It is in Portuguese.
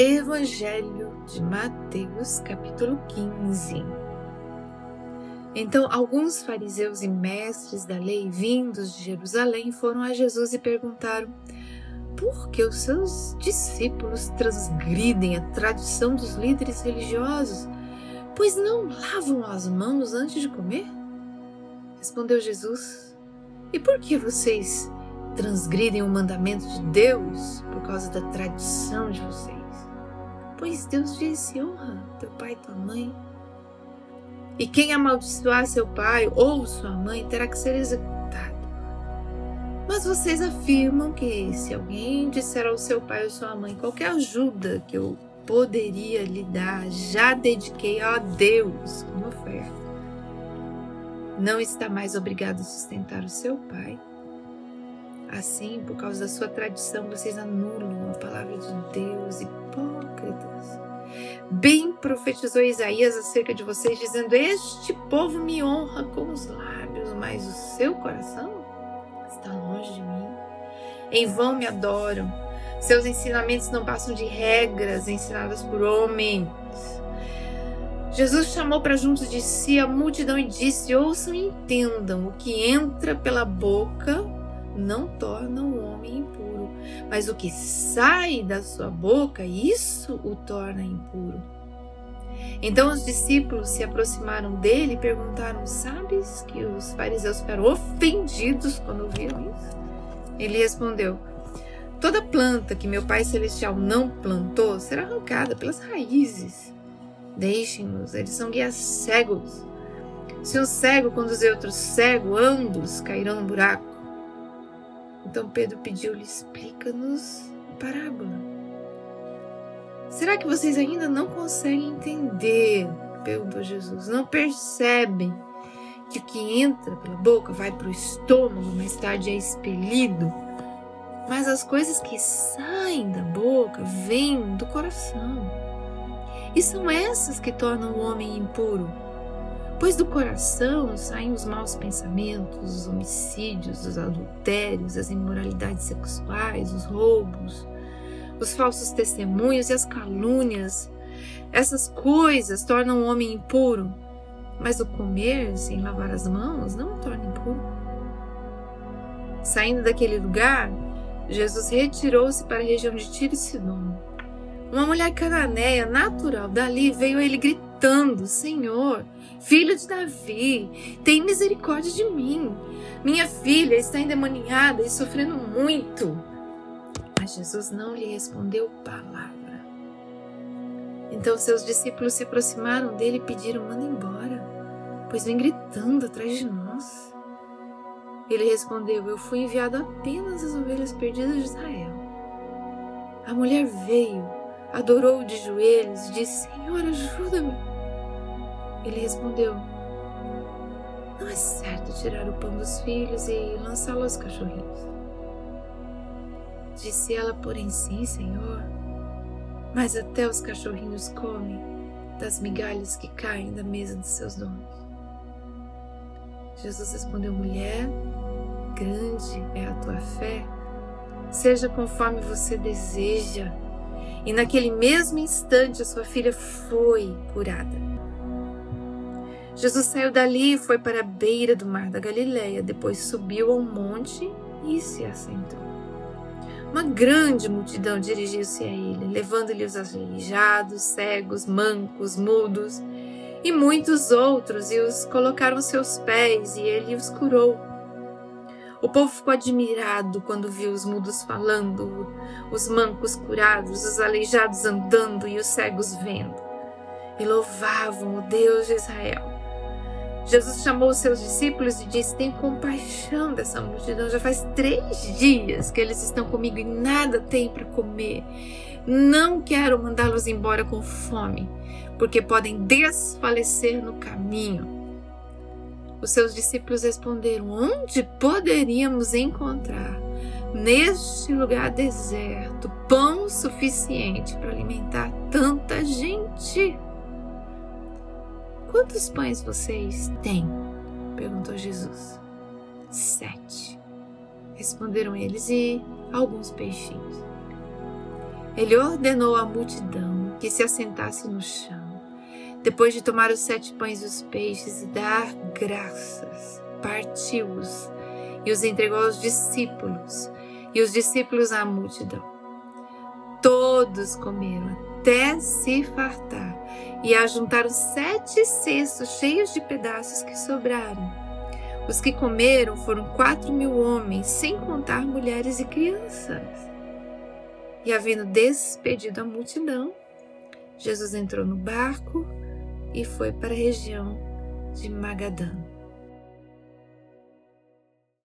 Evangelho de Mateus, capítulo 15. Então, alguns fariseus e mestres da lei vindos de Jerusalém foram a Jesus e perguntaram: por que os seus discípulos transgridem a tradição dos líderes religiosos, pois não lavam as mãos antes de comer? Respondeu Jesus: E por que vocês transgridem o mandamento de Deus por causa da tradição de vocês? Pois Deus disse: honra teu pai e tua mãe. E quem amaldiçoar seu pai ou sua mãe terá que ser executado. Mas vocês afirmam que se alguém disser ao seu pai ou sua mãe qualquer ajuda que eu poderia lhe dar, já dediquei a Deus como oferta. Não está mais obrigado a sustentar o seu pai. Assim, por causa da sua tradição, vocês anulam a palavra de Deus e. Bem profetizou Isaías acerca de vocês, dizendo: Este povo me honra com os lábios, mas o seu coração está longe de mim. Em vão me adoram. Seus ensinamentos não passam de regras ensinadas por homens. Jesus chamou para junto de si a multidão e disse: Ouçam e entendam: o que entra pela boca não torna o homem impuro mas o que sai da sua boca, isso o torna impuro. Então os discípulos se aproximaram dele e perguntaram: Sabes que os fariseus ficaram ofendidos quando ouviram isso? Ele respondeu: Toda planta que meu Pai Celestial não plantou será arrancada pelas raízes. Deixem-nos, eles são guias cegos. Se um cego conduzir outro cego, ambos cairão no buraco. Então Pedro pediu-lhe: explica-nos a parábola. Será que vocês ainda não conseguem entender? perguntou Jesus. Não percebem que o que entra pela boca vai para o estômago, mais tarde é expelido? Mas as coisas que saem da boca vêm do coração. E são essas que tornam o homem impuro. Pois do coração saem os maus pensamentos, os homicídios, os adultérios, as imoralidades sexuais, os roubos, os falsos testemunhos e as calúnias. Essas coisas tornam o homem impuro, mas o comer sem lavar as mãos não o torna impuro. Saindo daquele lugar, Jesus retirou-se para a região de Tiro e Sidom. Uma mulher cananeia natural dali veio a ele gritando: Senhor, Filho de Davi, tem misericórdia de mim. Minha filha está endemoniada e sofrendo muito. Mas Jesus não lhe respondeu palavra. Então seus discípulos se aproximaram dele e pediram: manda embora, pois vem gritando atrás de nós. Ele respondeu: Eu fui enviado apenas às ovelhas perdidas de Israel. A mulher veio, adorou de joelhos e disse: Senhor, ajuda-me. Ele respondeu: Não é certo tirar o pão dos filhos e lançá-lo aos cachorrinhos. Disse ela, porém, sim, Senhor. Mas até os cachorrinhos comem das migalhas que caem da mesa de seus donos. Jesus respondeu: Mulher, grande é a tua fé, seja conforme você deseja. E naquele mesmo instante a sua filha foi curada. Jesus saiu dali e foi para a beira do mar da Galileia, depois subiu ao monte e se assentou. Uma grande multidão dirigiu-se a ele, levando-lhe os aleijados, cegos, mancos, mudos e muitos outros, e os colocaram aos seus pés, e ele os curou. O povo ficou admirado quando viu os mudos falando, os mancos curados, os aleijados andando e os cegos vendo. E louvavam o Deus de Israel. Jesus chamou os seus discípulos e disse: Tenho compaixão dessa multidão. Já faz três dias que eles estão comigo e nada têm para comer. Não quero mandá-los embora com fome, porque podem desfalecer no caminho. Os seus discípulos responderam: Onde poderíamos encontrar, neste lugar deserto, pão suficiente para alimentar tanta gente? Quantos pães vocês têm? perguntou Jesus. Sete. Responderam eles, e alguns peixinhos. ele ordenou à multidão que se assentasse no chão. Depois de tomar os sete pães e os peixes e dar graças, partiu-os e os entregou aos discípulos, e os discípulos à multidão. Todos comeram até se fartar e ajuntaram sete cestos cheios de pedaços que sobraram. Os que comeram foram quatro mil homens, sem contar mulheres e crianças. E havendo despedido a multidão, Jesus entrou no barco e foi para a região de Magadã.